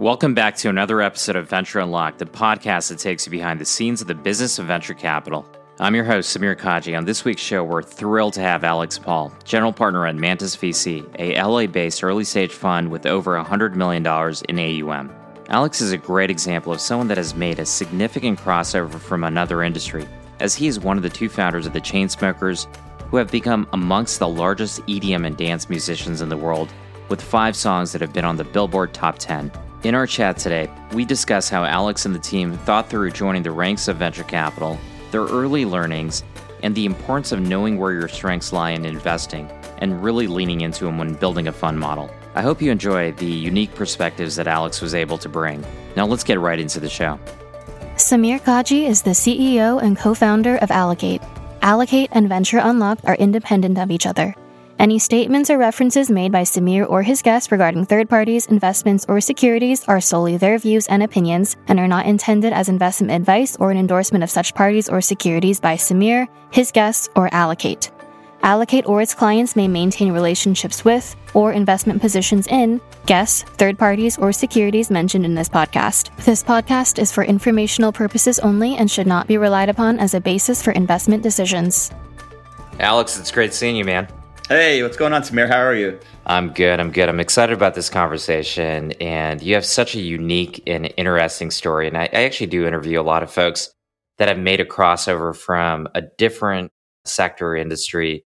Welcome back to another episode of Venture Unlocked, the podcast that takes you behind the scenes of the business of venture capital. I'm your host, Samir Kaji. On this week's show, we're thrilled to have Alex Pall, general partner at Mantis VC, a LA based early stage fund with over $100 million in AUM. Alex is a great example of someone that has made a significant crossover from another industry, as he is one of the two founders of the Chainsmokers, who have become amongst the largest EDM and dance musicians in the world, with five songs that have been on the Billboard Top 10. In our chat today, we discuss how Alex and the team thought through joining the ranks of venture capital, their early learnings, and the importance of knowing where your strengths lie in investing and really leaning into them when building a fund model. I hope you enjoy the unique perspectives that Alex was able to bring. Now let's get right into the show. Samir Kaji is the CEO and co founder of Allocate. Allocate and Venture Unlocked are independent of each other. Any statements or references made by Samir or his guests regarding third parties, investments, or securities are solely their views and opinions and are not intended as investment advice or an endorsement of such parties or securities by Samir, his guests, or Allocate. Allocate or its clients may maintain relationships with or investment positions in guests, third parties, or securities mentioned in this podcast. This podcast is for informational purposes only and should not be relied upon as a basis for investment decisions. Alex, it's great seeing you, man. Hey, what's going on, Samir? How are you? I'm good. I'm good. I'm excited about this conversation. And you have such a unique and interesting story. And I, I actually do interview a lot of folks that have made a crossover from a different sector or industry.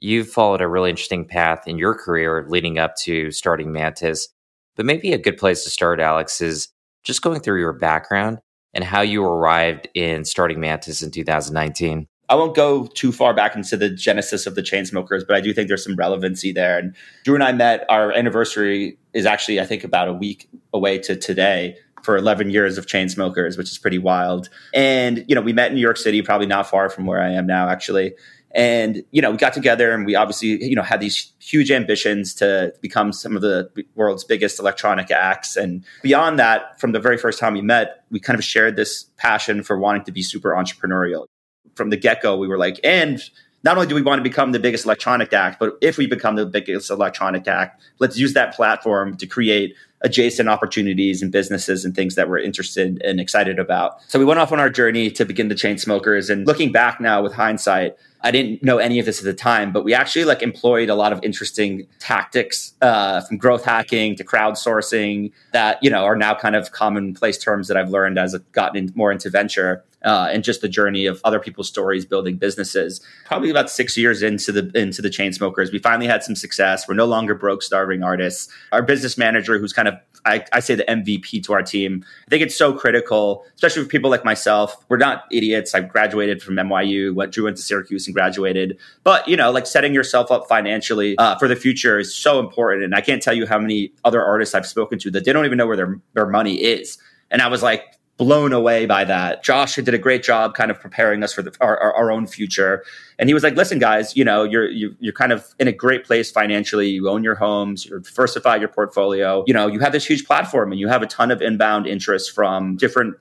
You've followed a really interesting path in your career leading up to starting Mantis. But maybe a good place to start, Alex, is just going through your background and how you arrived in starting Mantis in 2019. I won't go too far back into the genesis of the Chainsmokers, but I do think there's some relevancy there. And Drew and I met. Our anniversary is actually, I think, about a week away to today for 11 years of Chainsmokers, which is pretty wild. And you know, we met in New York City, probably not far from where I am now, actually. And you know, we got together and we obviously, you know, had these huge ambitions to become some of the world's biggest electronic acts. And beyond that, from the very first time we met, we kind of shared this passion for wanting to be super entrepreneurial from the get go, we were like, and not only do we want to become the biggest electronic act, but if we become the biggest electronic act, let's use that platform to create adjacent opportunities and businesses and things that we're interested and excited about. So we went off on our journey to begin the Chainsmokers. And looking back now with hindsight, I didn't know any of this at the time, but we actually like employed a lot of interesting tactics uh, from growth hacking to crowdsourcing that you know are now kind of commonplace terms that I've learned as I've gotten in, more into venture uh, and just the journey of other people's stories building businesses. Probably about six years into the into the Chainsmokers, we finally had some success. We're no longer broke, starving artists. Our business manager, who's kind of I, I, say the MVP to our team. I think it's so critical, especially for people like myself. We're not idiots. I graduated from NYU, went drew into Syracuse and graduated. But you know, like setting yourself up financially uh, for the future is so important. And I can't tell you how many other artists I've spoken to that they don't even know where their their money is. And I was like, blown away by that. Josh did a great job kind of preparing us for the, our, our, our, own future. And he was like, listen, guys, you know, you're, you, are you are kind of in a great place financially. You own your homes, you're diversified your portfolio. You know, you have this huge platform and you have a ton of inbound interest from different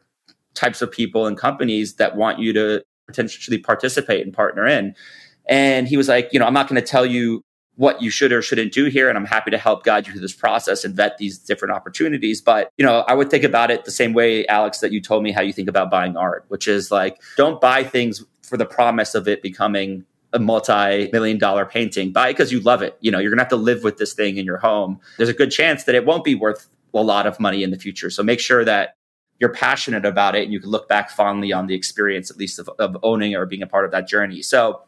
types of people and companies that want you to potentially participate and partner in. And he was like, you know, I'm not going to tell you what you should or shouldn't do here and i'm happy to help guide you through this process and vet these different opportunities. But you know i would think about it the same way alex that you told me how you think about buying art which is like don't buy things for the promise of it becoming a multi-million dollar painting. Buy it because you love it. You know you're gonna have to live with this thing in your home. There's a good chance that it won't be worth a lot of money in the future. So make sure that you're passionate about it and you can look back fondly on the experience at least of, of owning or being a part of that journey. So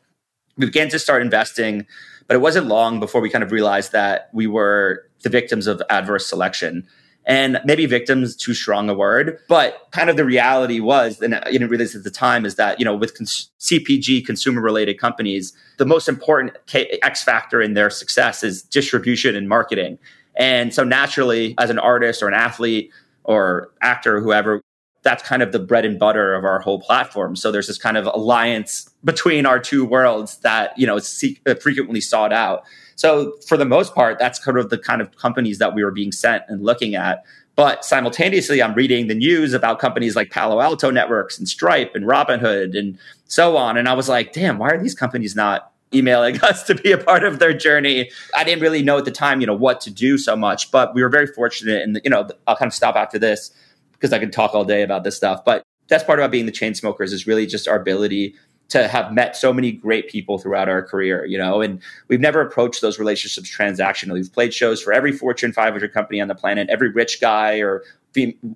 we began to start investing but it wasn't long before we kind of realized that we were the victims of adverse selection. And maybe victims too strong a word, but kind of the reality was, and uh, I didn't realize at the time, is that you know with cons- CPG consumer related companies, the most important K- X factor in their success is distribution and marketing. And so naturally, as an artist or an athlete or actor, or whoever, that's kind of the bread and butter of our whole platform. So there's this kind of alliance between our two worlds that you know is uh, frequently sought out. So for the most part, that's kind of the kind of companies that we were being sent and looking at. But simultaneously, I'm reading the news about companies like Palo Alto Networks and Stripe and Robinhood and so on. And I was like, damn, why are these companies not emailing us to be a part of their journey. I didn't really know at the time, you know, what to do so much, but we were very fortunate. And, you know, I'll kind of stop after this because I could talk all day about this stuff. But that's part about being the Chainsmokers is really just our ability to have met so many great people throughout our career, you know, and we've never approached those relationships transactionally. We've played shows for every Fortune 500 company on the planet, every rich guy or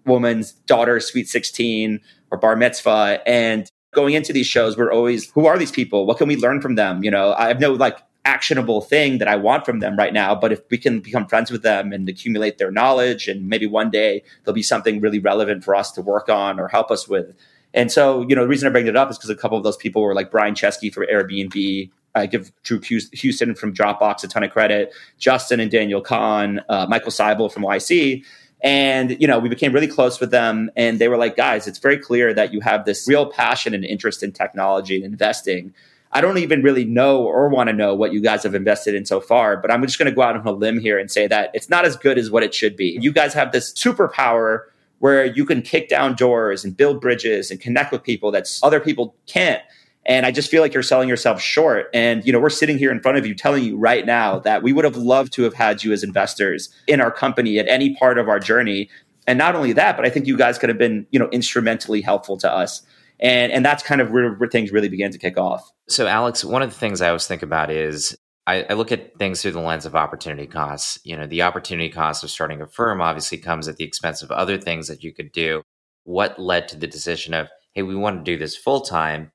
woman's daughter, sweet 16 or bar mitzvah. And going into these shows, we're always, who are these people? What can we learn from them? You know, I have no like actionable thing that I want from them right now. But if we can become friends with them and accumulate their knowledge, and maybe one day there'll be something really relevant for us to work on or help us with. And so, you know, the reason I bring it up is because a couple of those people were like Brian Chesky from Airbnb. I give Drew Houston from Dropbox a ton of credit, Justin and Daniel Kan, uh, Michael Seibel from YC. And, you know, we became really close with them. And they were like, guys, it's very clear that you have this real passion and interest in technology and investing. I don't even really know or want to know what you guys have invested in so far, but I'm just going to go out on a limb here and say that it's not as good as what it should be. You guys have this superpower where you can kick down doors and build bridges and connect with people that other people can't. And I just feel like you're selling yourself short. And, you know, we're sitting here in front of you telling you right now that we would have loved to have had you as investors in our company at any part of our journey. And not only that, but I think you guys could have been, you know, instrumentally helpful to us and and that's kind of where, where things really began to kick off. So, Alex, one of the things I always think about is I, I, look at things through the lens of opportunity costs. You know, the opportunity cost of starting a firm obviously comes at the expense of other things that you could do. What led to the decision of, hey, we want to do this full time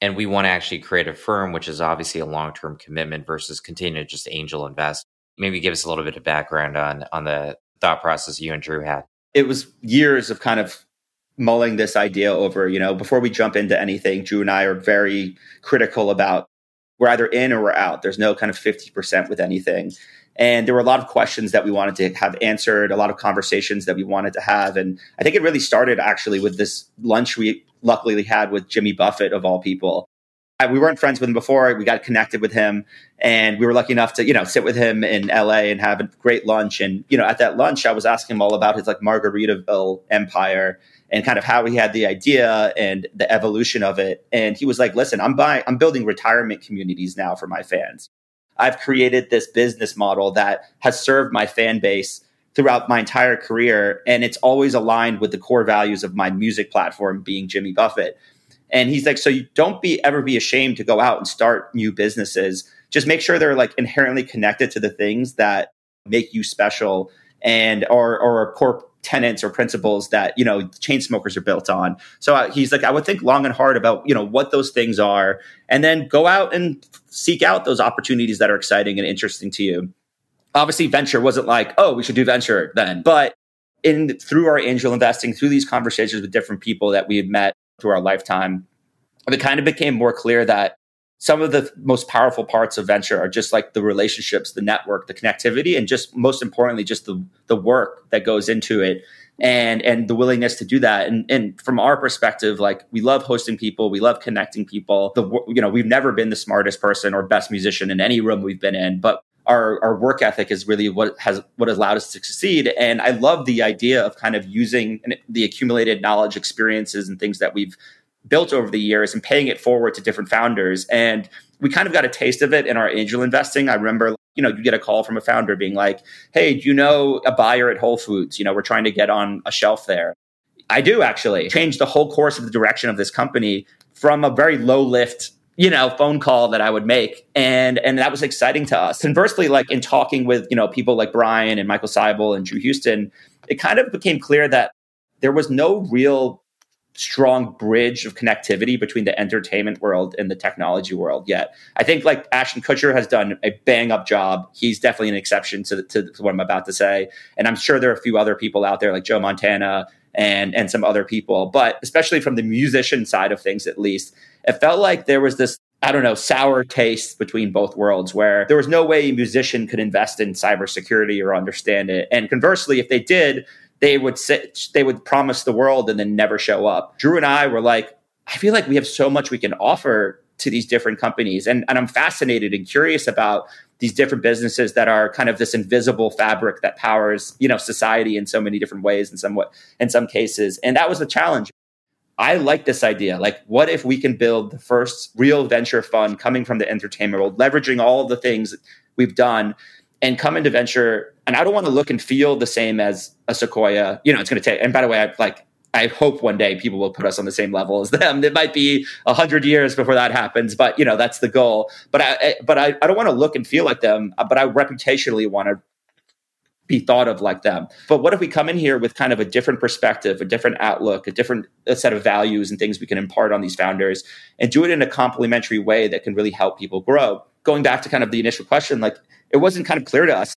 and we want to actually create a firm, which is obviously a long term commitment versus continue to just angel invest? Maybe give us a little bit of background on on the thought process you and Drew had. It was years of kind of mulling this idea over, you know, before we jump into anything, Drew and I are very critical about we're either in or we're out. There's no kind of 50% with anything. And there were a lot of questions that we wanted to have answered, a lot of conversations that we wanted to have. And I think it really started actually with this lunch we luckily had with Jimmy Buffett, of all people. Uh, we weren't friends with him before. We got connected with him, and we were lucky enough to, you know, sit with him in LA and have a great lunch. And you know, at that lunch, I was asking him all about his like Margaritaville empire and kind of how he had the idea and the evolution of it. And he was like, listen, I'm buying, I'm building retirement communities now for my fans. I've created this business model that has served my fan base throughout my entire career. And it's always aligned with the core values of my music platform being Jimmy Buffett. And he's like, so you don't be ever be ashamed to go out and start new businesses. Just make sure they're like inherently connected to the things that make you special and or or a core tenets or principles that you know Chainsmokers are built on. So uh, he's like i would think long and hard about you know what those things are and then go out and seek out those opportunities that are exciting and interesting to you. Obviously venture wasn't like oh we should do venture then. But in through our angel investing through these conversations with different people that we had met through our lifetime it kind of became more clear that some of the most powerful parts of venture are just like the relationships, the network, the connectivity, and just most importantly, just the the work that goes into it and and the willingness to do that. And and from our perspective, like we love hosting people, we love connecting people. The you know we've never been the smartest person or best musician in any room we've been in, but our, our work ethic is really what has what has allowed us to succeed. And I love the idea of kind of using the accumulated knowledge, experiences, and things that we've built over the years and paying it forward to different founders. And we kind of got a taste of it in our angel investing. I remember, you know, you get a call from a founder being like, Hey, do you know a buyer at Whole Foods? You know, we're trying to get on a shelf there. I do actually change the whole course of the direction of this company from a very low lift you know phone call that i would make and and that was exciting to us conversely like in talking with you know people like brian and michael seibel and drew houston it kind of became clear that there was no real strong bridge of connectivity between the entertainment world and the technology world yet. I think like Ashton Kutcher has done a bang up job. He's definitely an exception to, to, to what I'm about to say. And I'm sure there are a few other people out there like Joe Montana and and some other people, but especially from the musician side of things at least, it felt like there was this I don't know, sour taste between both worlds where there was no way a musician could invest in cybersecurity or understand it. And conversely, if they did, they would sit, they would promise the world and then never show up. Drew and I were like, I feel like we have so much we can offer to these different companies. And, and I'm fascinated and curious about these different businesses that are kind of this invisible fabric that powers, you know, society in so many different ways in some way, in some cases. And that was the challenge. I like this idea. Like, what if we can build the first real venture fund coming from the entertainment world, leveraging all the things we've done and come into venture? And I don't want to look and feel the same as a Sequoia. You know, it's going to take, and by the way, I like, I hope one day people will put us on the same level as them. It might be a hundred years before that happens, but you know that's the goal. But I, but I, I don't want to look and feel like them. But I reputationally want to be thought of like them. But what if we come in here with kind of a different perspective, a different outlook, a different a set of values and things we can impart on these founders and do it in a complementary way that can really help people grow? Going back to kind of the initial question, like it wasn't kind of clear to us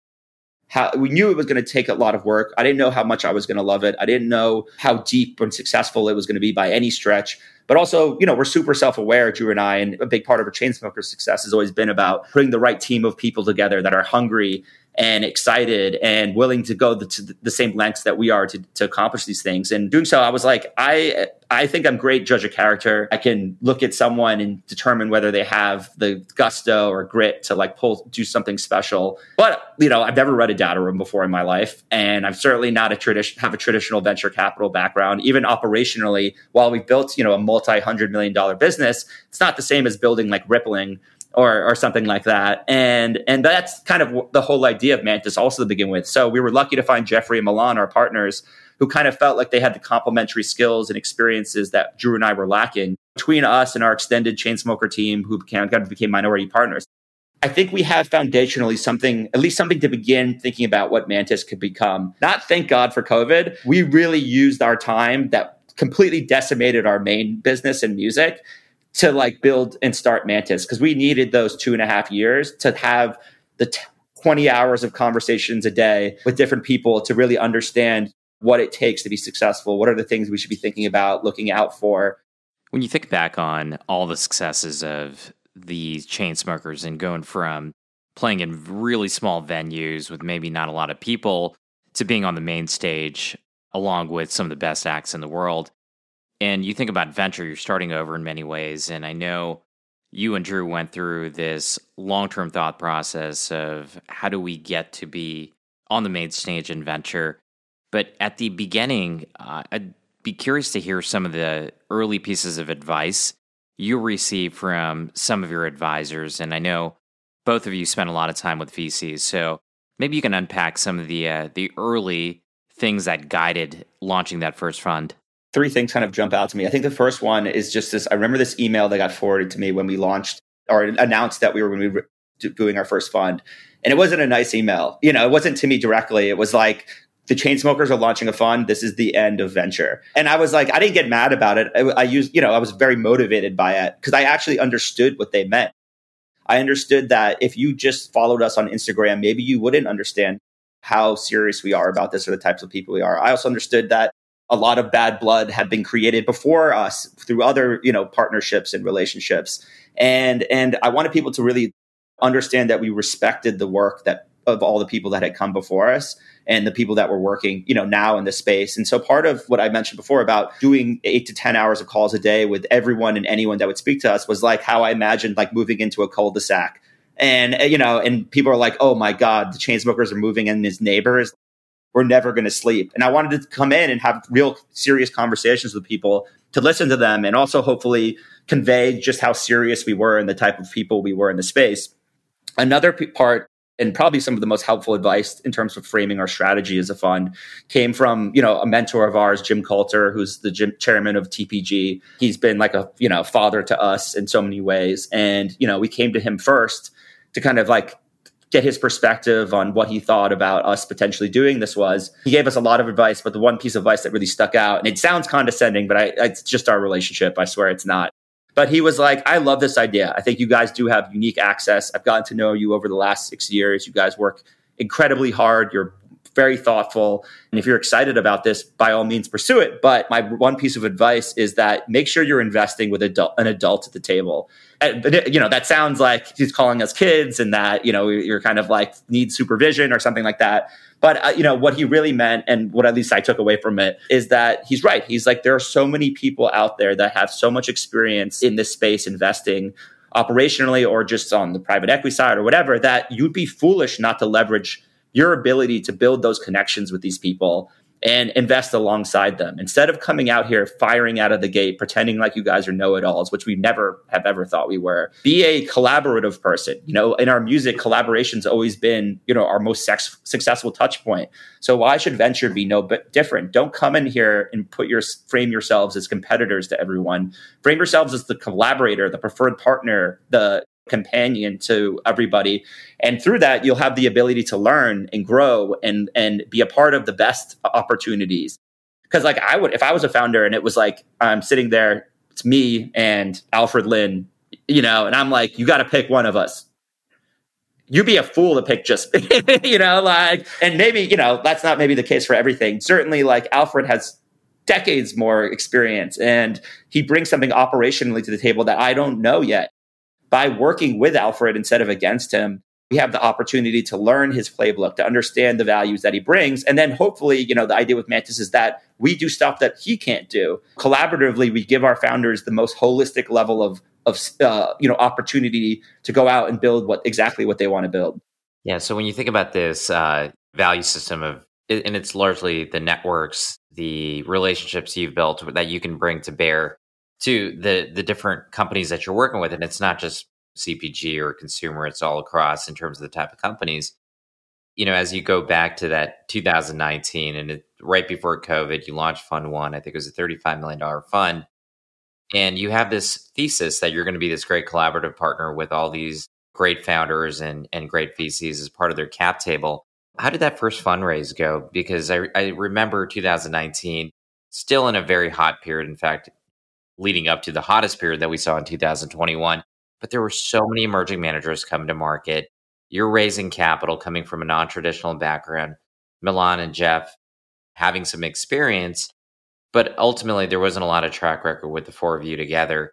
how we knew it was going to take a lot of work. I didn't know how much I was going to love it. I didn't know how deep and successful it was going to be by any stretch. But also, you know, we're super self-aware, Drew and I, and a big part of a Chainsmoker's success has always been about putting the right team of people together that are hungry and excited and willing to go the, to the same lengths that we are to, to accomplish these things. And doing so, I was like, I I think I'm great judge of character. I can look at someone and determine whether they have the gusto or grit to like pull do something special. But you know, I've never read a data room before in my life, and I'm certainly not a tradition have a traditional venture capital background. Even operationally, while we built you know a multi hundred million dollar business, it's not the same as building like Rippling or or something like that. And and that's kind of the whole idea of Mantis also to begin with. So we were lucky to find Jeffrey and Milan, our partners, who kind of felt like they had the complementary skills and experiences that Drew and I were lacking between us and our extended Chainsmoker team, who became, kind of became minority partners. I think we have foundationally something, at least something to begin thinking about what Mantis could become. Not thank God for COVID. We really used our time that completely decimated our main business in music to like build and start Mantis because we needed those two and a half years to have the t- 20 hours of conversations a day with different people to really understand what it takes to be successful. What are the things we should be thinking about, looking out for? When you think back on all the successes of the Chainsmokers and going from playing in really small venues with maybe not a lot of people to being on the main stage along with some of the best acts in the world, and you think about venture, you're starting over in many ways. And I know you and Drew went through this long term thought process of how do we get to be on the main stage in venture. But at the beginning, uh, I'd be curious to hear some of the early pieces of advice you received from some of your advisors. And I know both of you spent a lot of time with VCs. So maybe you can unpack some of the uh, the early things that guided launching that first fund three things kind of jump out to me. I think the first one is just this. I remember this email that got forwarded to me when we launched or announced that we were going to be doing our first fund. And it wasn't a nice email. You know, it wasn't to me directly. It was like, the Chainsmokers are launching a fund. This is the end of venture. And I was like, I didn't get mad about it. I, I used, you know, I was very motivated by it because I actually understood what they meant. I understood that if you just followed us on Instagram, maybe you wouldn't understand how serious we are about this or the types of people we are. I also understood that a lot of bad blood had been created before us through other you know partnerships and relationships. And and i wanted people to really understand that we respected the work that of all the people that had come before us and the people that were working you know now in the space. And so part of what i mentioned before about doing eight to ten hours of calls a day with everyone and anyone that would speak to us was like how i imagined like moving into a cul-de-sac. And you know and people are like oh my god the Chainsmokers are moving in his neighbors we're never going to sleep. And I wanted to come in and have real serious conversations with people to listen to them and also hopefully convey just how serious we were and the type of people we were in the space. Another p- part and probably some of the most helpful advice in terms of framing our strategy as a fund came from you know a mentor of ours jim coulter who's the gym, chairman of tpg he's been like a you know father to us in so many ways and you know we came to him first to kind of like get his perspective on what he thought about us potentially doing this was. He gave us a lot of advice but the one piece of advice that really stuck out and it sounds condescending but I, it's just our relationship. I swear it's not. But he was like i love this idea. I think you guys do have unique access. I've gotten to know you over the last six years. You guys work incredibly hard. You're very thoughtful. And if you're excited about this, by all means pursue it. But my one piece of advice is that make sure you're investing with adult, an adult at the table. And, you know, that sounds like he's calling us kids and that, you know, you're kind of like need supervision or something like that. But, uh, you know, what he really meant and what at least I took away from it is that he's right. He's like, there are so many people out there that have so much experience in this space investing operationally or just on the private equity side or whatever that you'd be foolish not to leverage your ability to build those connections with these people and invest alongside them. Instead of coming out here firing out of the gate pretending like you guys are know-it-alls which we never have ever thought we were be a collaborative person. You know in our music collaboration's always been you know our most sex- successful touch point. So why should venture be no but different? Don't come in here and put your frame yourselves as competitors to everyone. Frame yourselves as the collaborator the preferred partner the companion to everybody. And through that you'll have the ability to learn and grow and and be a part of the best opportunities. Because like i would if i was a founder and it was like i'm sitting there it's me and alfred Lin, you know and i'm like you got to pick one of us. You'd be a fool to pick just you know like and maybe you know that's not maybe the case for everything. Certainly like alfred has decades more experience and he brings something operationally to the table that i don't know yet by working with Alfred instead of against him, we have the opportunity to learn his playbook, to understand the values that he brings. And then hopefully, you know, the idea with Mantis is that we do stuff that he can't do. Collaboratively, we give our founders the most holistic level of of uh, you know opportunity to go out and build what exactly what they want to build. Yeah. So when you think about this uh, value system of, and it's largely the networks, the relationships you've built that you can bring to bear to the the different companies that you're working with and it's not just cpg or consumer it's all across in terms of the type of companies. You know as you go back to that 2019 and it, right before covid you launched fund one i think it was a $35 million fund and you have this thesis that you're going to be this great collaborative partner with all these great founders and, and great vcs as part of their cap table. How did that first fundraise go? Because I, I remember 2019 still in a very hot period. In fact leading up to the hottest period that we saw in 2021. But there were so many emerging managers coming to market. You're raising capital coming from a non traditional background. Milan and Jeff having some experience, but ultimately there wasn't a lot of track record with the four of you together.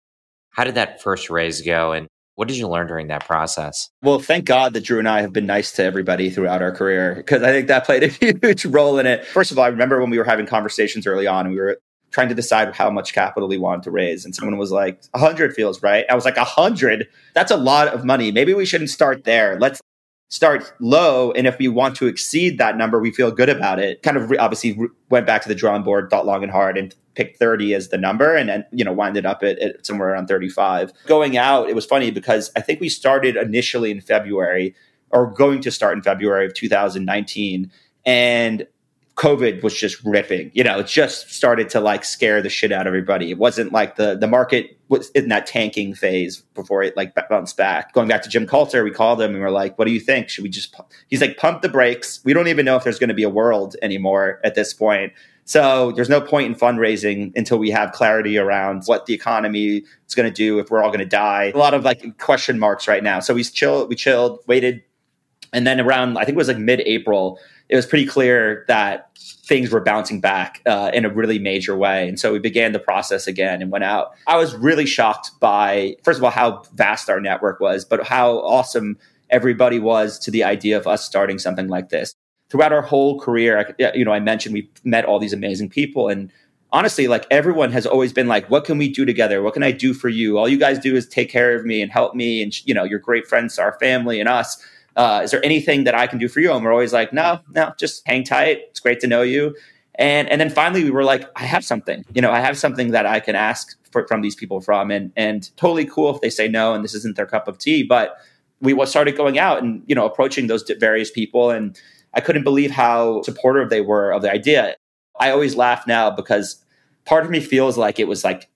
How did that first raise go? And what did you learn during that process? Well, thank God that Drew and I have been nice to everybody throughout our career because I think that played a huge role in it. First of all, I remember when we were having conversations early on and we were trying to decide how much capital we wanted to raise. And someone was like, 100 feels right. I was like, 100? That's a lot of money. Maybe we shouldn't start there. Let's start low. And if we want to exceed that number, we feel good about it. Kind of re- obviously re- went back to the drawing board, thought long and hard, and picked 30 as the number and then, you know, winded up at, at somewhere around 35. Going out, it was funny because I think we started initially in February or going to start in February of 2019. And COVID was just ripping. You know, it just started to like scare the shit out of everybody. It wasn't like the the market was in that tanking phase before it like bounced back. Going back to Jim Coulter, we called him and we are like, "What do you think? Should we just?" He's like, "Pump the brakes. We don't even know if there's going to be a world anymore at this point." So there's no point in fundraising until we have clarity around what the economy is going to do, if we're all going to die. A lot of like question marks right now. So we chilled, we chilled, waited, and then around I think it was like mid-April it was pretty clear that things were bouncing back uh, in a really major way. And so we began the process again and went out. I was really shocked by, first of all, how vast our network was, but how awesome everybody was to the idea of us starting something like this. Throughout our whole career, you know, I mentioned we met all these amazing people and honestly, like everyone has always been like, what can we do together? What can I do for you? All you guys do is take care of me and help me. And, you know, you're great friends to our family and us uh, is there anything that I can do for you? And we're always like, no, no, just hang tight. It's great to know you. And and then finally we were like, I have something. You know, I have something that I can ask for, from these people from, and and totally cool if they say no and this isn't their cup of tea. But we started going out and you know approaching those various people, and I couldn't believe how supportive they were of the idea. I always laugh now because part of me feels like it was like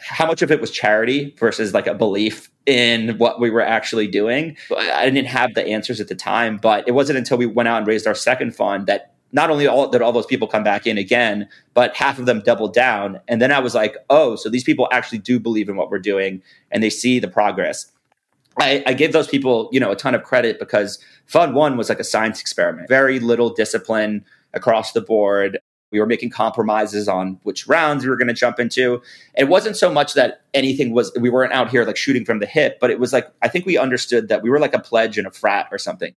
how much of it was charity versus like a belief in what we were actually doing. I didn't have the answers at the time, but it wasn't until we went out and raised our second fund that not only all that all those people come back in again, but half of them doubled down. And then I was like, oh, so these people actually do believe in what we're doing and they see the progress. I, I give those people, you know, a ton of credit because Fund One was like a science experiment, very little discipline across the board. We were making compromises on which rounds we were going to jump into. It wasn't so much that anything was, we weren't out here like shooting from the hip, but it was like, I think we understood that we were like a pledge in a frat or something.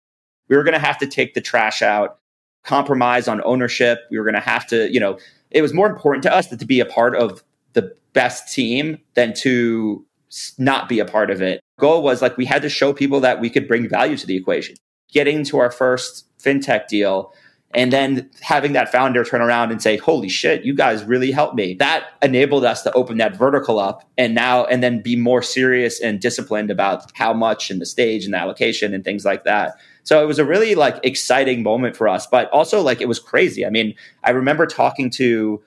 We were going to have to take the trash out, compromise on ownership. We were going to have to, you know, it was more important to us that to be a part of the best team than to not be a part of it. Goal was like we had to show people that we could bring value to the equation. Getting to our first fintech deal, and then having that founder turn around and say holy shit you guys really helped me. That enabled us to open that vertical up and now and then be more serious and disciplined about how much and the stage and the allocation and things like that. So it was a really like exciting moment for us but also like it was crazy. I mean i remember talking to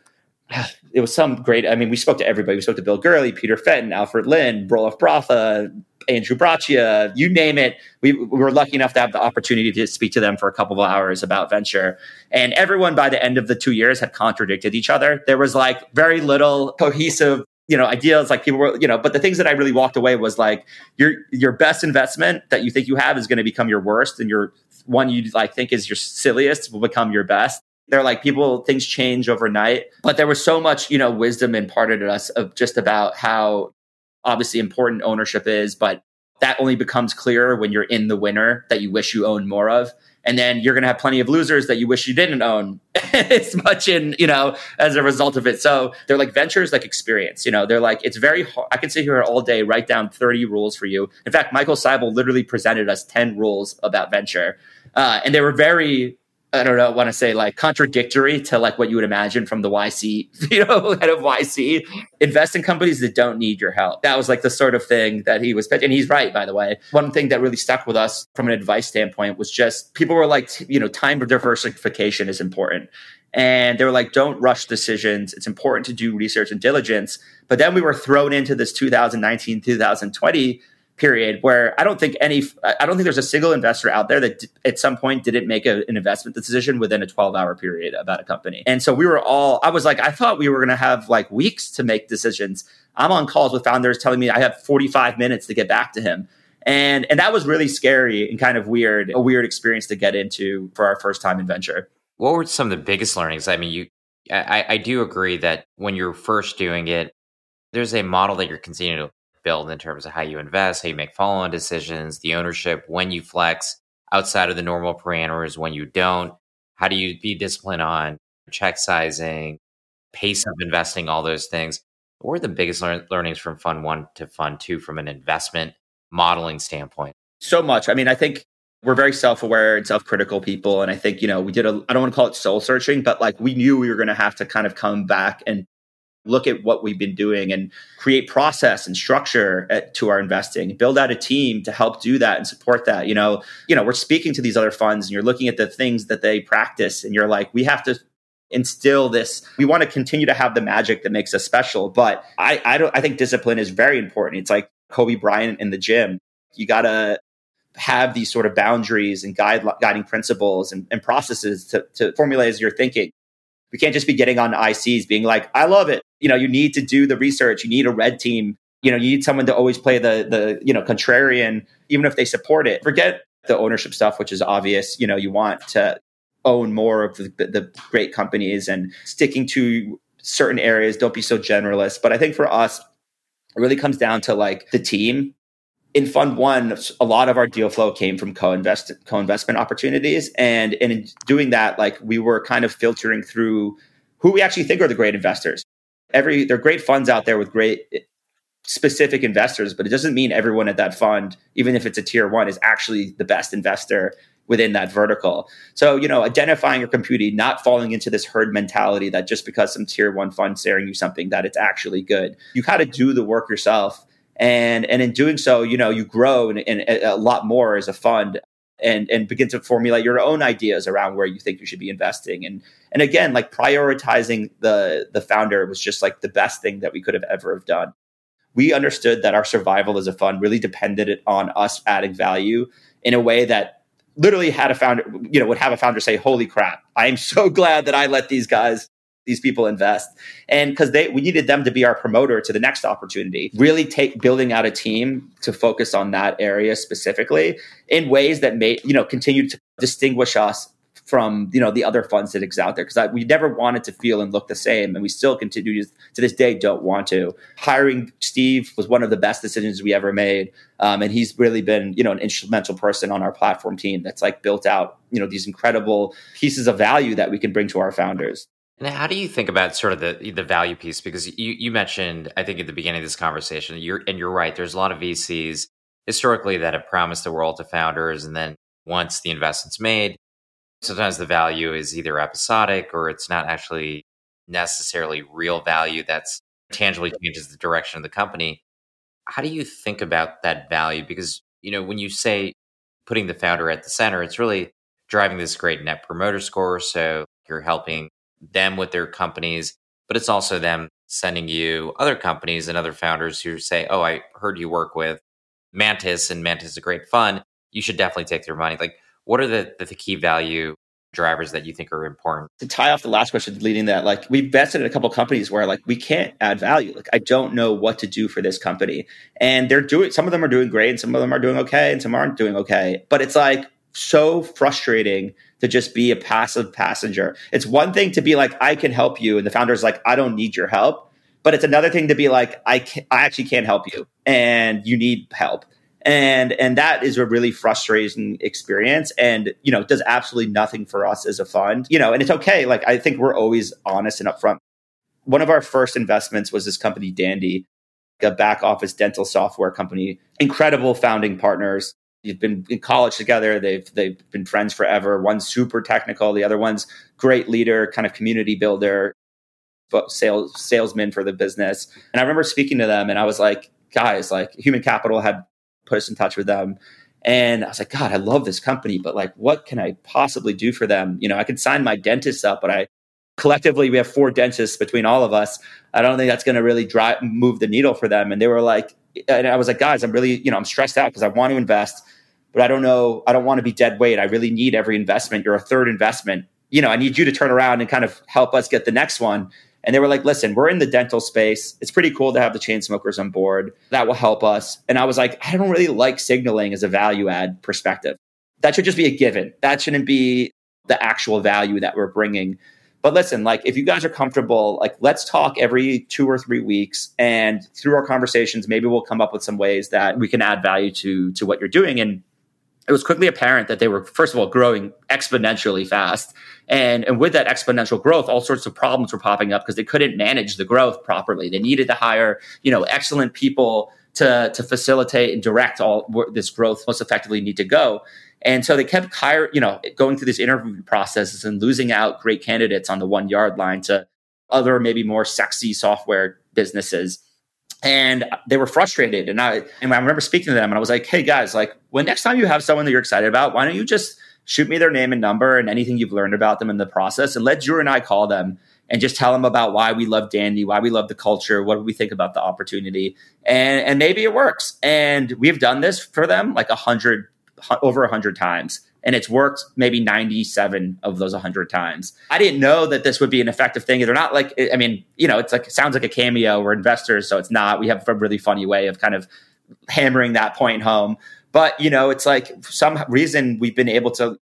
it was some great i mean we spoke to everybody we spoke to bill gurley peter fenton alfred Lin, Roelof Botha Andrew Braccia, you name it. We, we, were lucky enough to have the opportunity to speak to them for a couple of hours about venture. And everyone by the end of the two years had contradicted each other. There was like very little cohesive you know ideas like people were you know but the things that i really walked away was like your your best investment that you think you have is going to become your worst and your one you like think is your silliest will become your best they're like people things change overnight but there was so much you know wisdom imparted to us of just about how obviously important ownership is, but that only becomes clearer when you're in the winner that you wish you owned more of. And then you're going to have plenty of losers that you wish you didn't own as much in, you know, as a result of it. So they're like ventures like experience, you know, they're like, it's very hard. I can sit here all day, write down 30 rules for you. In fact, Michael Seibel literally presented us 10 rules about venture. Uh, and they were very I don't know, want to say like contradictory to like what you would imagine from the YC, you know, head of YC. Invest in companies that don't need your help. That was like the sort of thing that he was. And he's right, by the way. One thing that really stuck with us from an advice standpoint was just people were like, you know, time diversification is important. And they were like, don't rush decisions. It's important to do research and diligence. But then we were thrown into this 2019, 2020 period where I don't think any, I don't think there's a single investor out there that at some point didn't make a, an investment decision within a 12 hour period about a company. And so we were all, I was like, I thought we were going to have like weeks to make decisions. I'm on calls with founders telling me I have 45 minutes to get back to him. And, and that was really scary and kind of weird, a weird experience to get into for our first time in venture. What were some of the biggest learnings? I mean, you, I, I do agree that when you're first doing it, there's a model that you're continuing to build in terms of how you invest, how you make follow on decisions, the ownership, when you flex outside of the normal parameters, when you don't. How do you be disciplined on check sizing, pace of investing, all those things? What were the biggest lear- learnings from fund one to fund two from an investment modeling standpoint? So much. I mean, I think we're very self-aware and self-critical people and i think you know we did a i don't want to call it soul searching but like we knew we were going to have to kind of come back and look at what we've been doing and create process and structure at, to our investing. Build out a team to help do that and support that. You know you know we're speaking to these other funds and you're looking at the things that they practice and you're like we have to instill this. We want to continue to have the magic that makes us special but i i don't i think discipline is very important. It's like kobe bryant in the gym. You gotta have these sort of boundaries and guide, guiding principles and, and processes to, to formulate as you're thinking. We can't just be getting on ICs being like, I love it. You know, you need to do the research. You need a red team. You know, you need someone to always play the the you know contrarian, even if they support it. Forget the ownership stuff, which is obvious. You know, you want to own more of the, the great companies and sticking to certain areas. Don't be so generalist. But I think for us, it really comes down to like the team in fund one, a lot of our deal flow came from co-invest co-investment opportunities. And, and in doing that, like we were kind of filtering through who we actually think are the great investors. Every there are great funds out there with great eh, specific investors, but it doesn't mean everyone at that fund, even if it's a tier one, is actually the best investor within that vertical. So, you know, identifying your computing, not falling into this herd mentality that just because some tier one fund sharing you something that it's actually good. You got to do the work yourself and and in doing so you know you grow and, and eh, a lot more as a fund and and begin to formulate your own ideas around where you think you should be investing. And and again like prioritizing the the founder was just like the best thing that we could have ever have done. We understood that our survival as a fund really depended on us adding value in a way that literally had a founder you know would have a founder say holy crap i am so glad that i let these guys these people invest. And because they we needed them to be our promoter to the next opportunity. Really take building out a team to focus on that area specifically in ways that may you know continue to distinguish us from you know the other funds that exist out there. Because we never wanted to feel and look the same and we still continue to, to this day don't want to. Hiring steve was one of the best decisions we ever made um, and he's really been you know an instrumental person on our platform team that's like built out you know these incredible pieces of value that we can bring to our founders and how do you think about sort of the the value piece? Because you you mentioned, I think at the beginning of this conversation, you're and you're right. There's a lot of VCs historically that have promised the world to founders, and then once the investment's made, sometimes the value is either episodic or it's not actually necessarily real value that's tangibly changes the direction of the company. How do you think about that value? Because, you know, when you say putting the founder at the center, it's really driving this great net promoter score. So you're helping them with their companies, but it's also them sending you other companies and other founders who say, Oh, I heard you work with Mantis and Mantis is a great fund. You should definitely take their money. Like, what are the, the key value drivers that you think are important? To tie off the last question, leading that, like we've invested in a couple companies where like we can't add value. Like I don't know what to do for this company. And they're doing some of them are doing great and some of them are doing okay and some aren't doing okay. But it's like so frustrating to just be a passive passenger. It's one thing to be like, I can help you. And the founder's like, I don't need your help. But it's another thing to be like, I, can, I actually can't help you and you need help and and that is a really frustrating experience and you know does absolutely nothing for us as a fund you know and it's okay like i think we're always honest and upfront one of our first investments was this company dandy a back office dental software company incredible founding partners you've been in college together they've they've been friends forever one's super technical the other one's great leader kind of community builder sales salesman for the business and i remember speaking to them and i was like guys like human capital had put us in touch with them. And I was like, God, I love this company, but like, what can I possibly do for them? You know, I can sign my dentist up, but I collectively we have four dentists between all of us. I don't think that's going to really drive move the needle for them. And they were like, and I was like, guys, I'm really, you know, I'm stressed out because I want to invest, but I don't know, I don't want to be dead weight. I really need every investment. You're a third investment. You know, I need you to turn around and kind of help us get the next one. And they were like, listen, we're in the dental space. It's pretty cool to have the Chainsmokers on board. That will help us. And I was like, I don't really like signaling as a value add perspective. That should just be a given. That shouldn't be the actual value that we're bringing. But listen, like if you guys are comfortable, like let's talk every two or three weeks and through our conversations, maybe we'll come up with some ways that we can add value to to what you're doing. And it was quickly apparent that they were, first of all, growing exponentially fast. And, and with that exponential growth, all sorts of problems were popping up because they couldn't manage the growth properly. They needed to hire, you know, excellent people to, to facilitate and direct all this growth most effectively need to go. And so they kept hire, you know, going through these interview processes and losing out great candidates on the one yard line to other maybe more sexy software businesses and they were frustrated. And I and I remember speaking to them, and I was like, "Hey guys, like when next time you have someone that you're excited about, why don't you just shoot me their name and number and anything you've learned about them in the process, and let Drew and I call them." And just tell them about why we love Dandy, why we love the culture, what we think about the opportunity, and and maybe it works. And we've done this for them like a hundred, over a hundred times and it's worked maybe 97 of those 100 times. I didn't know that this would be an effective thing. They're not like, I mean, you know, it's like, it sounds like a cameo. We're investors, so it's not. We have a really funny way of kind of hammering that point home. But, you know, it's like some reason we've been able to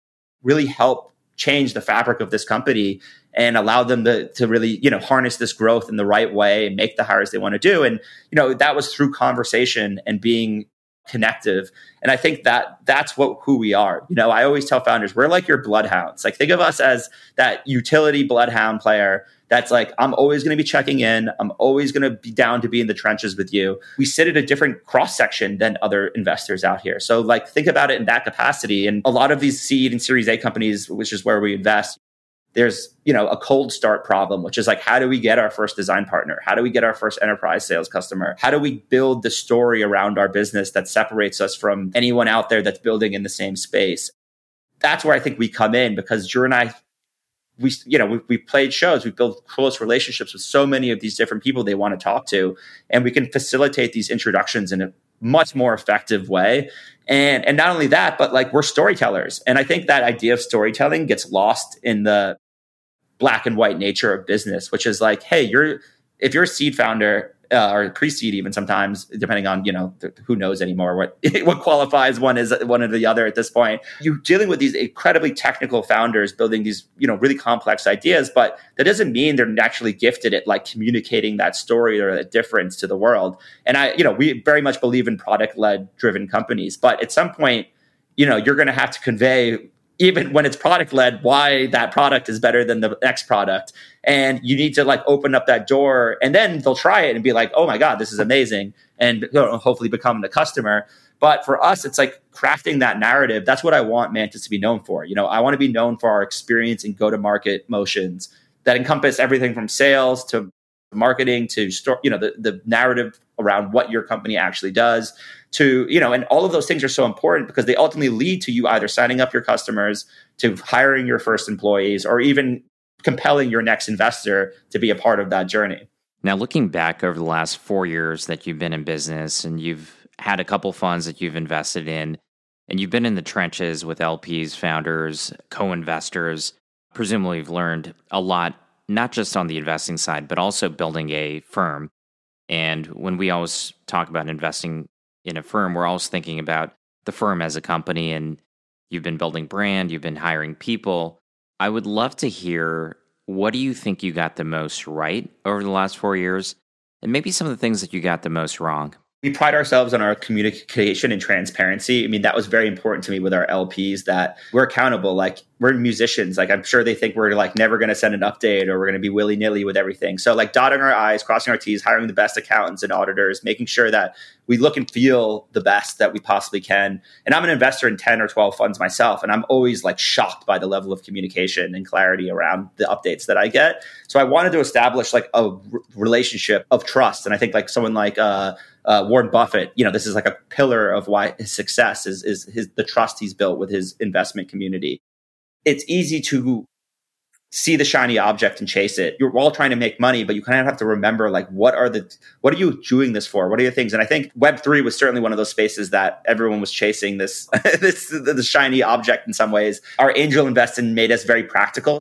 really help change the fabric of this company and allow them to, to really you know harness this growth in the right way and make the hires they want to do and you know that was through conversation and being connective. And i think that that's what who we are. You know i always tell founders we're like your bloodhounds. Like think of us as that utility bloodhound player that's like i'm always going to be checking in. I'm always going to be down to be in the trenches with you. We sit at a different cross section than other investors out here. So like think about it in that capacity. And a lot of these seed and series a companies which is where we invest there's you know a cold start problem which is like how do we get our first design partner? How do we get our first enterprise sales customer? How do we build the story around our business that separates us from anyone out there that's building in the same space? That's where i think we come in because drew and i we you know we, we played shows. We built close relationships with so many of these different people they want to talk to and we can facilitate these introductions in a much more effective way. And and not only that but like we're storytellers. And i think that idea of storytelling gets lost in the black and white nature of business, which is like, hey, you're if you're a seed founder uh, or pre-seed, even sometimes, depending on you know th- who knows anymore what what qualifies one is one or the other at this point. You're dealing with these incredibly technical founders building these you know really complex ideas, but that doesn't mean they're naturally gifted at like communicating that story or that difference to the world. And I, you know, we very much believe in product-led driven companies, but at some point, you know, you're going to have to convey even when it's product led, why that product is better than the next product. And you need to like open up that door and then they'll try it and be like, oh my God, this is amazing. And you know, hopefully become the customer. But for us, it's like crafting that narrative. That's what I want Mantis to be known for. You know, I want to be known for our experience in go to market motions that encompass everything from sales to marketing to store, you know, the, the narrative around what your company actually does to, you know, and all of those things are so important because they ultimately lead to you either signing up your customers, to hiring your first employees, or even compelling your next investor to be a part of that journey. Now, looking back over the last four years that you've been in business and you've had a couple funds that you've invested in, and you've been in the trenches with LPs, founders, co investors, presumably you've learned a lot, not just on the investing side, but also building a firm. And when we always talk about investing in a firm, we're always thinking about the firm as a company and you've been building brand, you've been hiring people. I would love to hear what do you think you got the most right over the last four years? And maybe some of the things that you got the most wrong we pride ourselves on our communication and transparency. I mean, that was very important to me with our LPs that we're accountable. Like we're musicians. Like I'm sure they think we're like never going to send an update or we're going to be willy nilly with everything. So like dotting our I's, crossing our T's, hiring the best accountants and auditors, making sure that we look and feel the best that we possibly can. And I'm an investor in 10 or 12 funds myself. And I'm always like shocked by the level of communication and clarity around the updates that I get. So I wanted to establish like a r- relationship of trust. And I think like someone like, uh, uh, Warren Buffett, you know, this is like a pillar of why his success is is his the trust he's built with his investment community. It's easy to see the shiny object and chase it. You're all trying to make money, but you kind of have to remember like what are the what are you doing this for? What are your things? And I think Web three was certainly one of those spaces that everyone was chasing this this the, the shiny object in some ways. Our angel investing made us very practical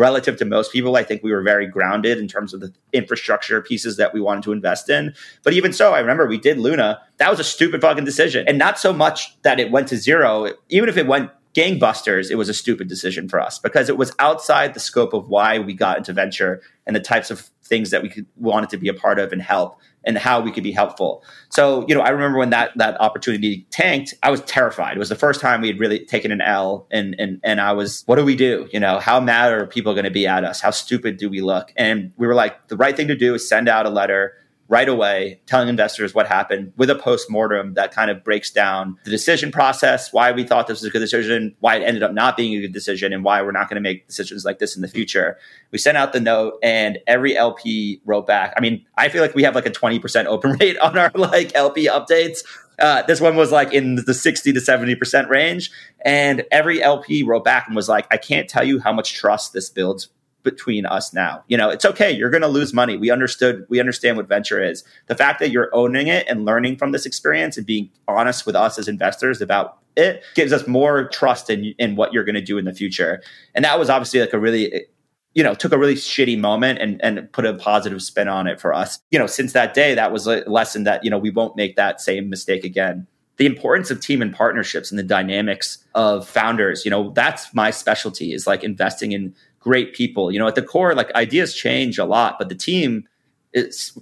relative to most people, I think we were very grounded in terms of the infrastructure pieces that we wanted to invest in. But even so, I remember we did Luna. That was a stupid fucking decision. And not so much that it went to zero, even if it went gangbusters, it was a stupid decision for us because it was outside the scope of why we got into venture and the types of things that we could, wanted to be a part of and help and how we could be helpful. So, you know, I remember when that that opportunity tanked, I was terrified. It was the first time we had really taken an L and and and I was, what do we do? You know, how mad are people going to be at us? How stupid do we look? And we were like, the right thing to do is send out a letter right away, telling investors what happened with a post-mortem that kind of breaks down the decision process, why we thought this was a good decision, why it ended up not being a good decision, and why we're not going to make decisions like this in the future. We sent out the note and every LP wrote back. I mean, I feel like we have like a 20% open rate on our like LP updates. Uh, this one was like in the 60 to 70% range. And every LP wrote back and was like, I can't tell you how much trust this builds between us now. You know, it's okay. You're going to lose money. We understood, we understand what venture is. The fact that you're owning it and learning from this experience and being honest with us as investors about it gives us more trust in, in what you're going to do in the future. And that was obviously like a really, you know, took a really shitty moment and, and put a positive spin on it for us. You know, since that day, that was a lesson that, you know, we won't make that same mistake again the importance of team and partnerships and the dynamics of founders you know that's my specialty is like investing in great people. You know, at the core, like ideas change a lot, but the team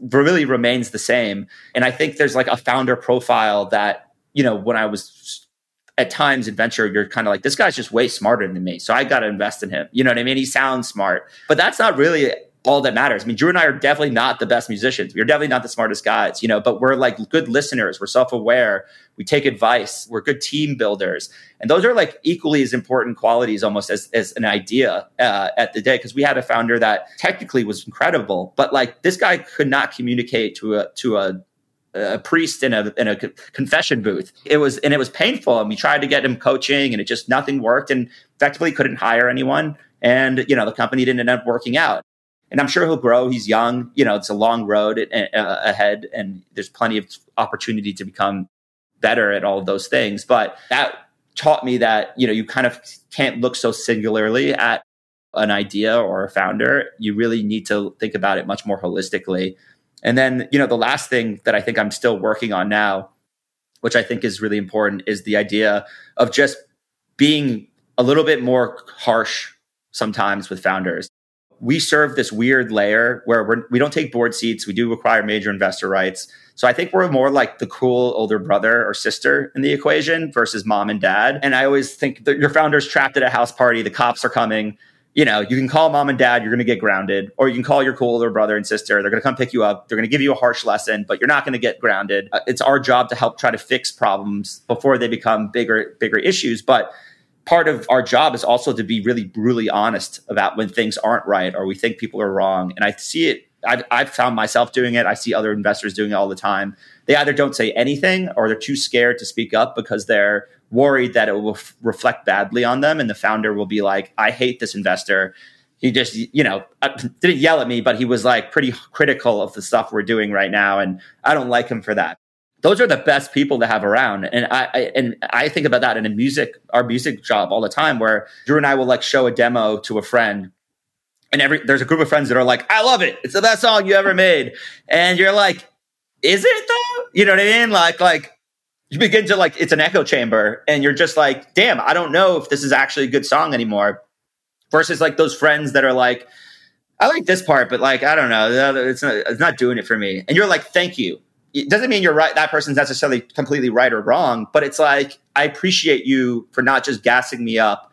really remains the same. And I think there's like a founder profile that, you know, when I was at times in venture, you're kind of like, this guy's just way smarter than me. So I got to invest in him. You know what I mean? He sounds smart, but that's not really all that matters. I mean, Drew and I are definitely not the best musicians. We're definitely not the smartest guys, you know, but we're like good listeners. We're self aware. We take advice. We're good team builders. And those are like equally as important qualities almost as, as an idea uh, at the day. Because we had a founder that technically was incredible, but like this guy could not communicate to a, to a, a priest in a in a confession booth. It was and it was painful. And we tried to get him coaching, and it just nothing worked. And effectively couldn't hire anyone. And you know the company didn't end up working out and I'm sure he'll grow. He's young. You know, it's a long road uh, ahead, and there's plenty of opportunity to become better at all of those things. But that taught me that you know you kind of can't look so singularly at an idea or a founder. You really need to think about it much more holistically. And then you know the last thing that I think I'm still working on now, which I think is really important, is the idea of just being a little bit more harsh sometimes with founders we serve this weird layer where we're, we don't take board seats. We do require major investor rights. So I think we're more like the cool older brother or sister in the equation versus mom and dad. And I always think that your founder's trapped at a house party. The cops are coming you know, you can call mom and dad, you're going to get grounded, or you can call your cool older brother and sister. They're going to come pick you up. They're going to give you a harsh lesson, but you're not going to get grounded. Uh, it's our job to help try to fix problems before they become bigger, bigger issues. But part of our job is also to be really brutally honest about when things aren't right or we think people are wrong. And I see it. I've, I've found myself doing it. I see other investors doing it all the time. They either don't say anything or they're too scared to speak up because they're worried that it will f- reflect badly on them and the founder will be like i hate this investor he just you know uh, didn't yell at me but he was like pretty critical of the stuff we're doing right now and i don't like him for that those are the best people to have around. And I, I, and i think about that in a music our music job all the time where drew and i will like show a demo to a friend and every there's a group of friends that are like i love it. It's the best song you ever made. And you're like is it though? You know what i mean? Like like you begin to like it's an echo chamber and you're just like damn i don't know if this is actually a good song anymore. Versus like those friends that are like i like this part but like i don't know. It's not, it's not doing it for me. And you're like thank you it doesn't mean you're right that person's necessarily completely right or wrong but it's like i appreciate you for not just gassing me up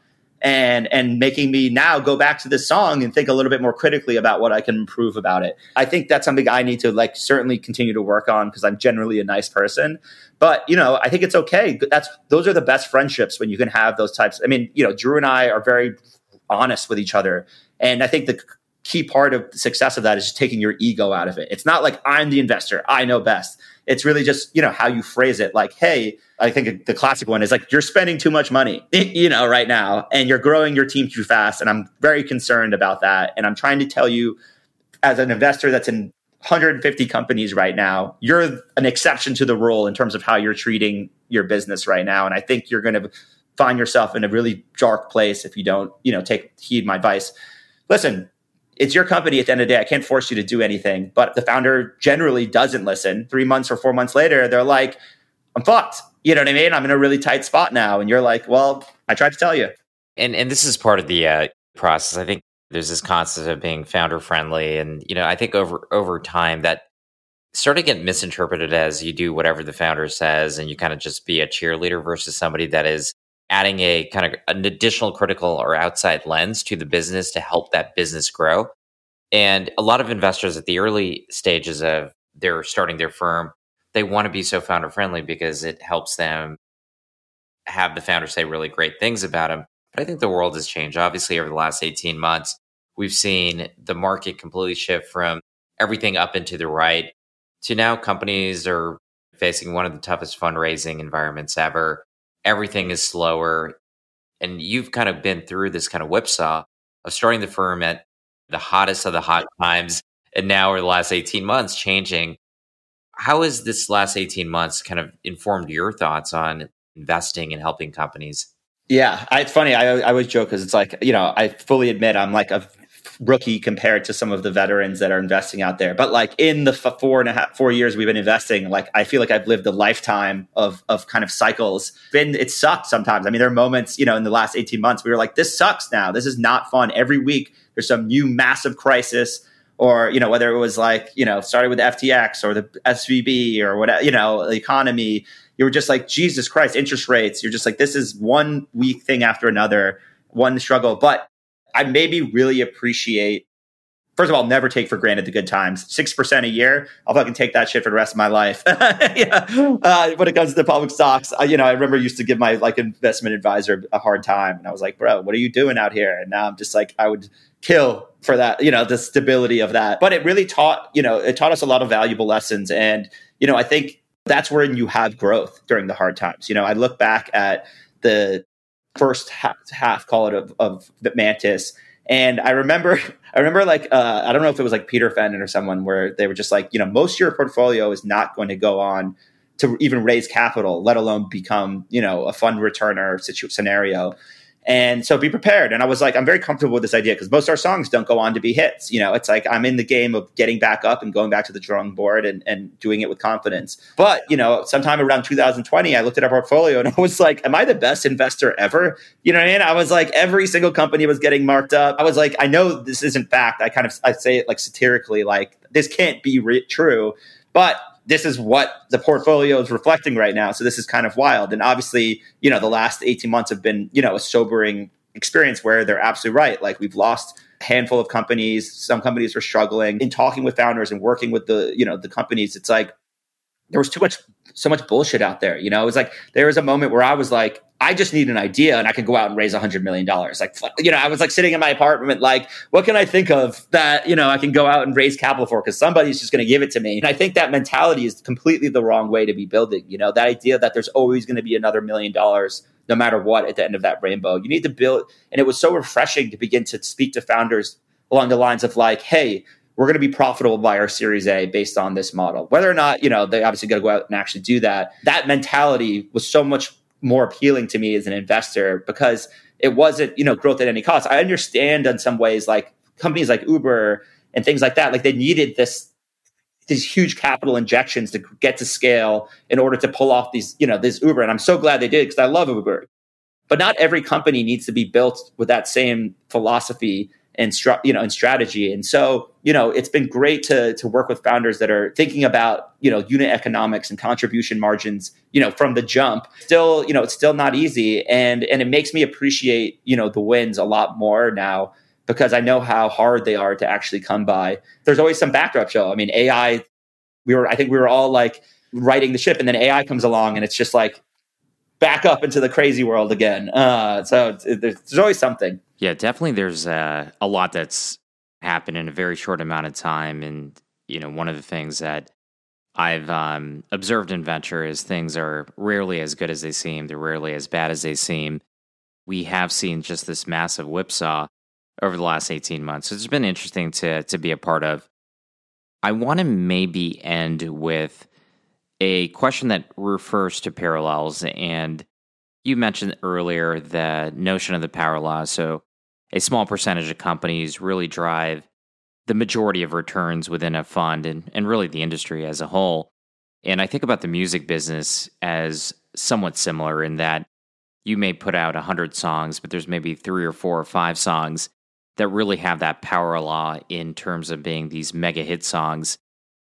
and and making me now go back to this song and think a little bit more critically about what I can improve about it. I think that's something I need to like certainly continue to work on because I'm generally a nice person. But you know, I think it's okay. That's those are the best friendships when you can have those types. I mean, you know, Drew and I are very honest with each other, and I think the key part of the success of that is just taking your ego out of it. It's not like I'm the investor, I know best. It's really just, you know, how you phrase it like, hey, I think the classic one is like you're spending too much money, you know, right now and you're growing your team too fast and I'm very concerned about that and I'm trying to tell you as an investor that's in 150 companies right now, you're an exception to the rule in terms of how you're treating your business right now and I think you're going to find yourself in a really dark place if you don't, you know, take heed my advice. Listen, it's your company at the end of the day. I can't force you to do anything. But the founder generally doesn't listen. Three months or four months later, they're like, I'm fucked. You know what I mean? I'm in a really tight spot now. And you're like, well, I tried to tell you. And and this is part of the uh, process. I think there's this concept of being founder friendly. And, you know, I think over over time that sort of get misinterpreted as you do whatever the founder says and you kind of just be a cheerleader versus somebody that is adding a kind of an additional critical or outside lens to the business to help that business grow. And a lot of investors at the early stages of their starting their firm, they want to be so founder friendly because it helps them have the founder say really great things about them. But I think the world has changed. Obviously, over the last 18 months, we've seen the market completely shift from everything up and to the right to now companies are facing one of the toughest fundraising environments ever everything is slower. And you've kind of been through this kind of whipsaw of starting the firm at the hottest of the hot times and now over the last 18 months changing. How has this last 18 months kind of informed your thoughts on investing and helping companies? Yeah, I, it's funny. I, I always joke because it's like, you know, I fully admit I'm like a rookie compared to some of the veterans that are investing out there. But like in the four and a half, four years we've been investing, like I feel like I've lived a lifetime of of kind of cycles. Been it sucked sometimes. I mean, there are moments, you know, in the last eighteen months we were like, this sucks now. This is not fun. Every week there's some new massive crisis. Or you know whether it was like you know started with FTX or the SVB or whatever you know the economy, you were just like Jesus Christ interest rates. You're just like this is one weak thing after another, one struggle. But I maybe really appreciate. First of all, never take for granted the good times. Six percent a year, I'll fucking take that shit for the rest of my life. yeah. uh, when it comes to public stocks, I, you know, I remember used to give my like investment advisor a hard time, and I was like, "Bro, what are you doing out here?" And now I'm just like, I would kill for that, you know, the stability of that. But it really taught, you know, it taught us a lot of valuable lessons, and you know, I think that's when you have growth during the hard times. You know, I look back at the first half, half call it of, of Mantis. And I remember, I remember like, uh, I don't know if it was like Peter Fenton or someone where they were just like, you know, most of your portfolio is not going to go on to even raise capital, let alone become, you know, a fund returner situ- scenario. And so be prepared. And I was like, I'm very comfortable with this idea because most of our songs don't go on to be hits. You know, it's like I'm in the game of getting back up and going back to the drawing board and, and doing it with confidence. But, you know, sometime around 2020, I looked at our portfolio and I was like, am I the best investor ever? You know what I mean? I was like, every single company was getting marked up. I was like, I know this isn't fact. I kind of, I say it like satirically, like this can't be re- true. But this is what the portfolio is reflecting right now. So this is kind of wild. And obviously, you know, the last 18 months have been, you know, a sobering experience where they're absolutely right. Like we've lost a handful of companies. Some companies are struggling. In talking with founders and working with the, you know, the companies, it's like there was too much so much bullshit out there. You know, it was like there was a moment where I was like, I just need an idea and I could go out and raise a hundred million dollars. Like, you know, I was like sitting in my apartment, like, what can I think of that, you know, I can go out and raise capital for because somebody's just going to give it to me. And I think that mentality is completely the wrong way to be building. You know, that idea that there's always going to be another million dollars no matter what at the end of that rainbow. You need to build, and it was so refreshing to begin to speak to founders along the lines of like, hey, we're going to be profitable by our series A based on this model. Whether or not, you know, they obviously got to go out and actually do that. That mentality was so much more appealing to me as an investor because it wasn't, you know, growth at any cost. I understand in some ways like companies like Uber and things like that, like they needed this these huge capital injections to get to scale in order to pull off these, you know, this Uber. And I'm so glad they did because I love Uber. But not every company needs to be built with that same philosophy and you know and strategy. And so you know it's been great to to work with founders that are thinking about you know unit economics and contribution margins you know from the jump. Still you know it's still not easy, and and it makes me appreciate you know the wins a lot more now because I know how hard they are to actually come by. There's always some backdrop show. I mean AI. We were I think we were all like righting the ship, and then AI comes along, and it's just like back up into the crazy world again. Uh, so there's, there's always something. Yeah, definitely. There's uh, a lot that's happened in a very short amount of time, and you know, one of the things that I've um, observed in venture is things are rarely as good as they seem. They're rarely as bad as they seem. We have seen just this massive whipsaw over the last 18 months. It's been interesting to to be a part of. I want to maybe end with a question that refers to parallels and you mentioned earlier the notion of the power law. So, a small percentage of companies really drive the majority of returns within a fund and, and really the industry as a whole. And I think about the music business as somewhat similar in that you may put out 100 songs, but there's maybe three or four or five songs that really have that power law in terms of being these mega hit songs.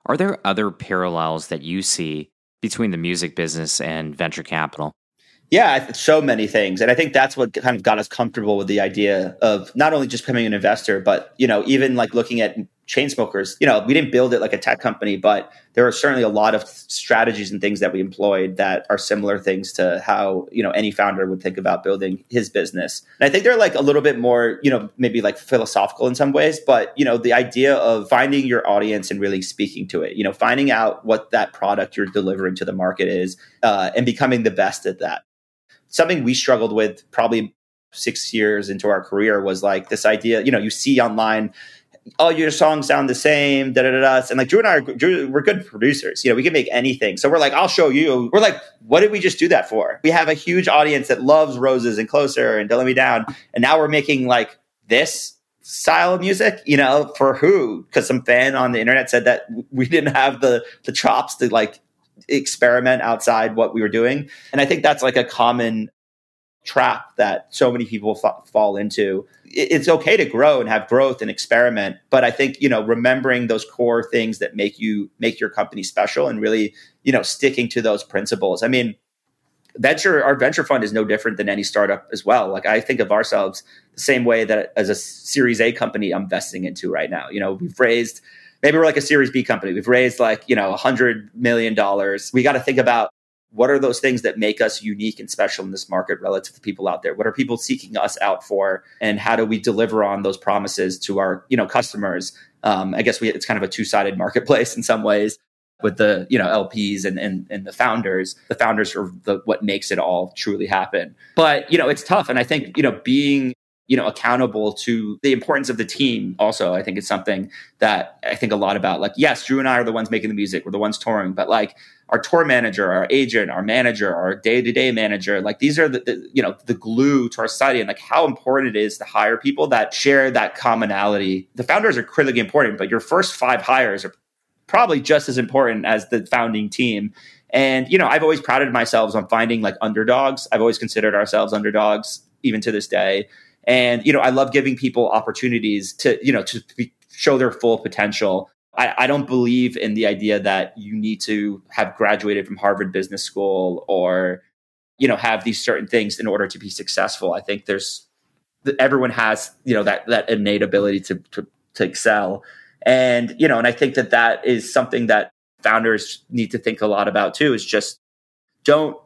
Are there other parallels that you see between the music business and venture capital? Yeah, so many things, and I think that's what kind of got us comfortable with the idea of not only just becoming an investor, but you know, even like looking at Chainsmokers. You know, we didn't build it like a tech company, but there are certainly a lot of strategies and things that we employed that are similar things to how you know any founder would think about building his business. And I think they're like a little bit more, you know, maybe like philosophical in some ways, but you know, the idea of finding your audience and really speaking to it. You know, finding out what that product you're delivering to the market is, uh, and becoming the best at that something we struggled with probably six years into our career was like this idea, you know, you see online, all your songs sound the same, da da da. And like Drew and I, are, Drew, we're good producers. You know, we can make anything. So we're like, I'll show you. We're like, what did we just do that for? We have a huge audience that loves Roses and Closer and Don't Let Me Down, and now we're making like this style of music. You know, for who? Because some fan on the internet said that we didn't have the the chops to like experiment outside what we were doing. And I think that's like a common trap that so many people fall into. It's okay to grow and have growth and experiment, but I think you know remembering those core things that make you make your company special and really you know sticking to those principles. I mean, venture our venture fund is no different than any startup as well. Like I think of ourselves the same way that as a Series A company I'm investing into right now. You know, we've raised maybe we're like a Series B company. We've raised like, you know, a hundred million dollars. We got to think about what are those things that make us unique and special in this market relative to people out there? What are people seeking us out for? And how do we deliver on those promises to our, you know, customers? Um, I guess we, it's kind of a two-sided marketplace in some ways with the, you know, LPs and, and, and the founders. The founders are the, what makes it all truly happen. But, you know, it's tough. And I think, you know, being you know accountable to the importance of the team also i think it's something that i think a lot about like yes drew and i are the ones making the music we're the ones touring but like our tour manager our agent our manager our day-to-day manager like these are the, the, you know the glue to our society and like how important it is to hire people that share that commonality. The founders are critically important but your first five hires are probably just as important as the founding team. And you know i've always prided myself on finding like underdogs. I've always considered ourselves underdogs even to this day and, you know, I love giving people opportunities to, you know, to be, show their full potential. I, I don't believe in the idea that you need to have graduated from Harvard Business School or, you know, have these certain things in order to be successful. I think there's everyone has you know that that innate ability to, to to excel and you know and i think that that is something that founders need to think a lot about too is just don't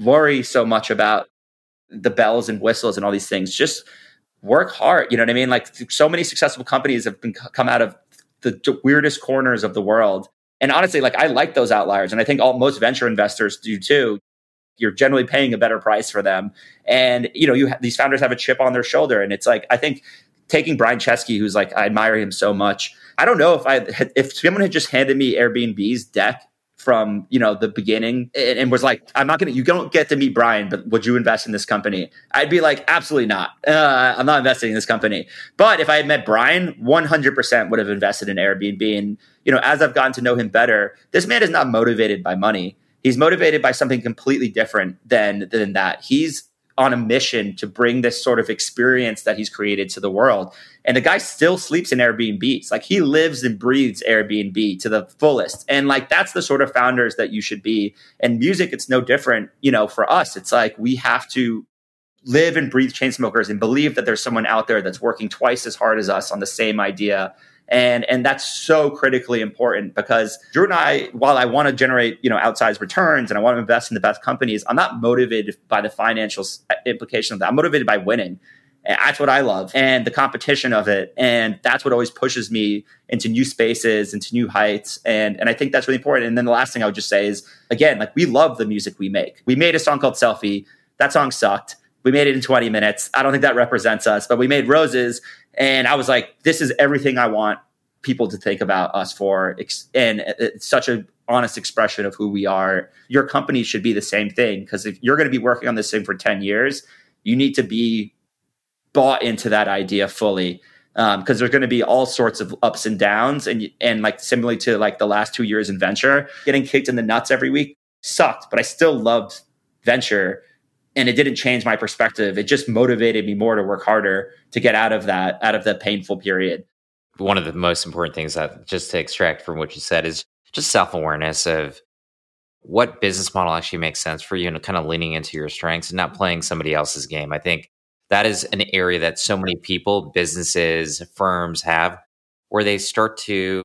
worry so much about the bells and whistles and all these things. Just work hard you know what i mean? Like so many successful companies have been come out of the weirdest corners of the world. And honestly like i like those outliers and i think all most venture investors do too. You're generally paying a better price for them. And you know you ha- these founders have a chip on their shoulder and it's like i think taking brian chesky who's like i admire him so much. I don't know if i if someone had just handed me airbnb's deck from you know the beginning and, and, was like i'm not gonna you don't get to meet brian but would you invest in this company? I'd be like absolutely not. Uh, i'm not investing in this company. But if i had met brian 100% would have invested in airbnb. And you know as i've gotten to know him better this man is not motivated by money. He's motivated by something completely different than than that. He's on a mission to bring this sort of experience that he's created to the world. And the guy still sleeps in Airbnbs. Like he lives and breathes Airbnb to the fullest. And like that's the sort of founders that you should be. And music, it's no different, you know, for us. It's like we have to live and breathe Chainsmokers and believe that there's someone out there that's working twice as hard as us on the same idea and and that's so critically important because Drew and I, while I want to generate you know outsized returns and I want to invest in the best companies, I'm not motivated by the financial implication of that. I'm motivated by winning. That's what I love and the competition of it. And that's what always pushes me into new spaces, into new heights. And, and I think that's really important. And then the last thing I would just say is again, like we love the music we make. We made a song called Selfie. That song sucked. We made it in 20 minutes. I don't think that represents us, but we made Roses and I was like, this is everything I want people to think about us for. And it's such an honest expression of who we are. Your company should be the same thing because if you're going to be working on this thing for 10 years, you need to be bought into that idea fully because um, there's going to be all sorts of ups and downs and and like similarly to like the last two years in venture getting kicked in the nuts every week sucked but i still loved venture and it didn't change my perspective. It just motivated me more to work harder to get out of that out of the painful period. One of the most important things that just to extract from what you said is just self-awareness of what business model actually makes sense for you and kind of leaning into your strengths and not playing somebody else's game. I think that is an area that so many people businesses firms have where they start to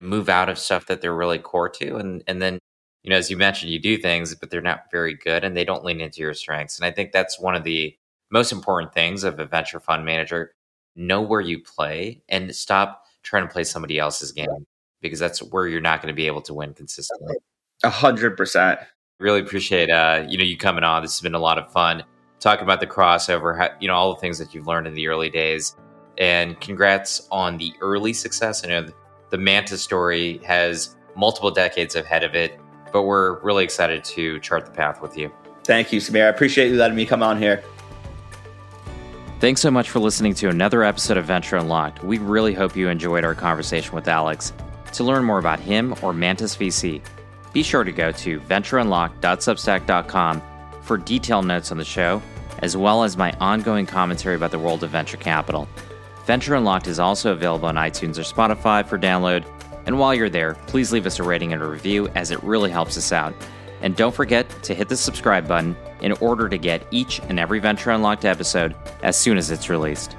move out of stuff that they're really core to and and then you know, as you mentioned, you do things, but they're not very good and they don't lean into your strengths. And I think that's one of the most important things of a venture fund manager. Know where you play and stop trying to play somebody else's game because that's where you're not going to be able to win consistently. A hundred percent. Really appreciate uh, you know, you coming on. This has been a lot of fun talking about the crossover, how, you know, all the things that you've learned in the early days. And congrats on the early success. I know the Mantis story has multiple decades ahead of it but we're really excited to chart the path with you. Thank you, Samir. I appreciate you letting me come on here. Thanks so much for listening to another episode of Venture Unlocked. We really hope you enjoyed our conversation with Alex. To learn more about him or Mantis VC, be sure to go to ventureunlocked.substack.com for detailed notes on the show, as well as my ongoing commentary about the world of venture capital. Venture Unlocked is also available on iTunes or Spotify for download and while you're there, please leave us a rating and a review as it really helps us out. And don't forget to hit the subscribe button in order to get each and every Venture Unlocked episode as soon as it's released.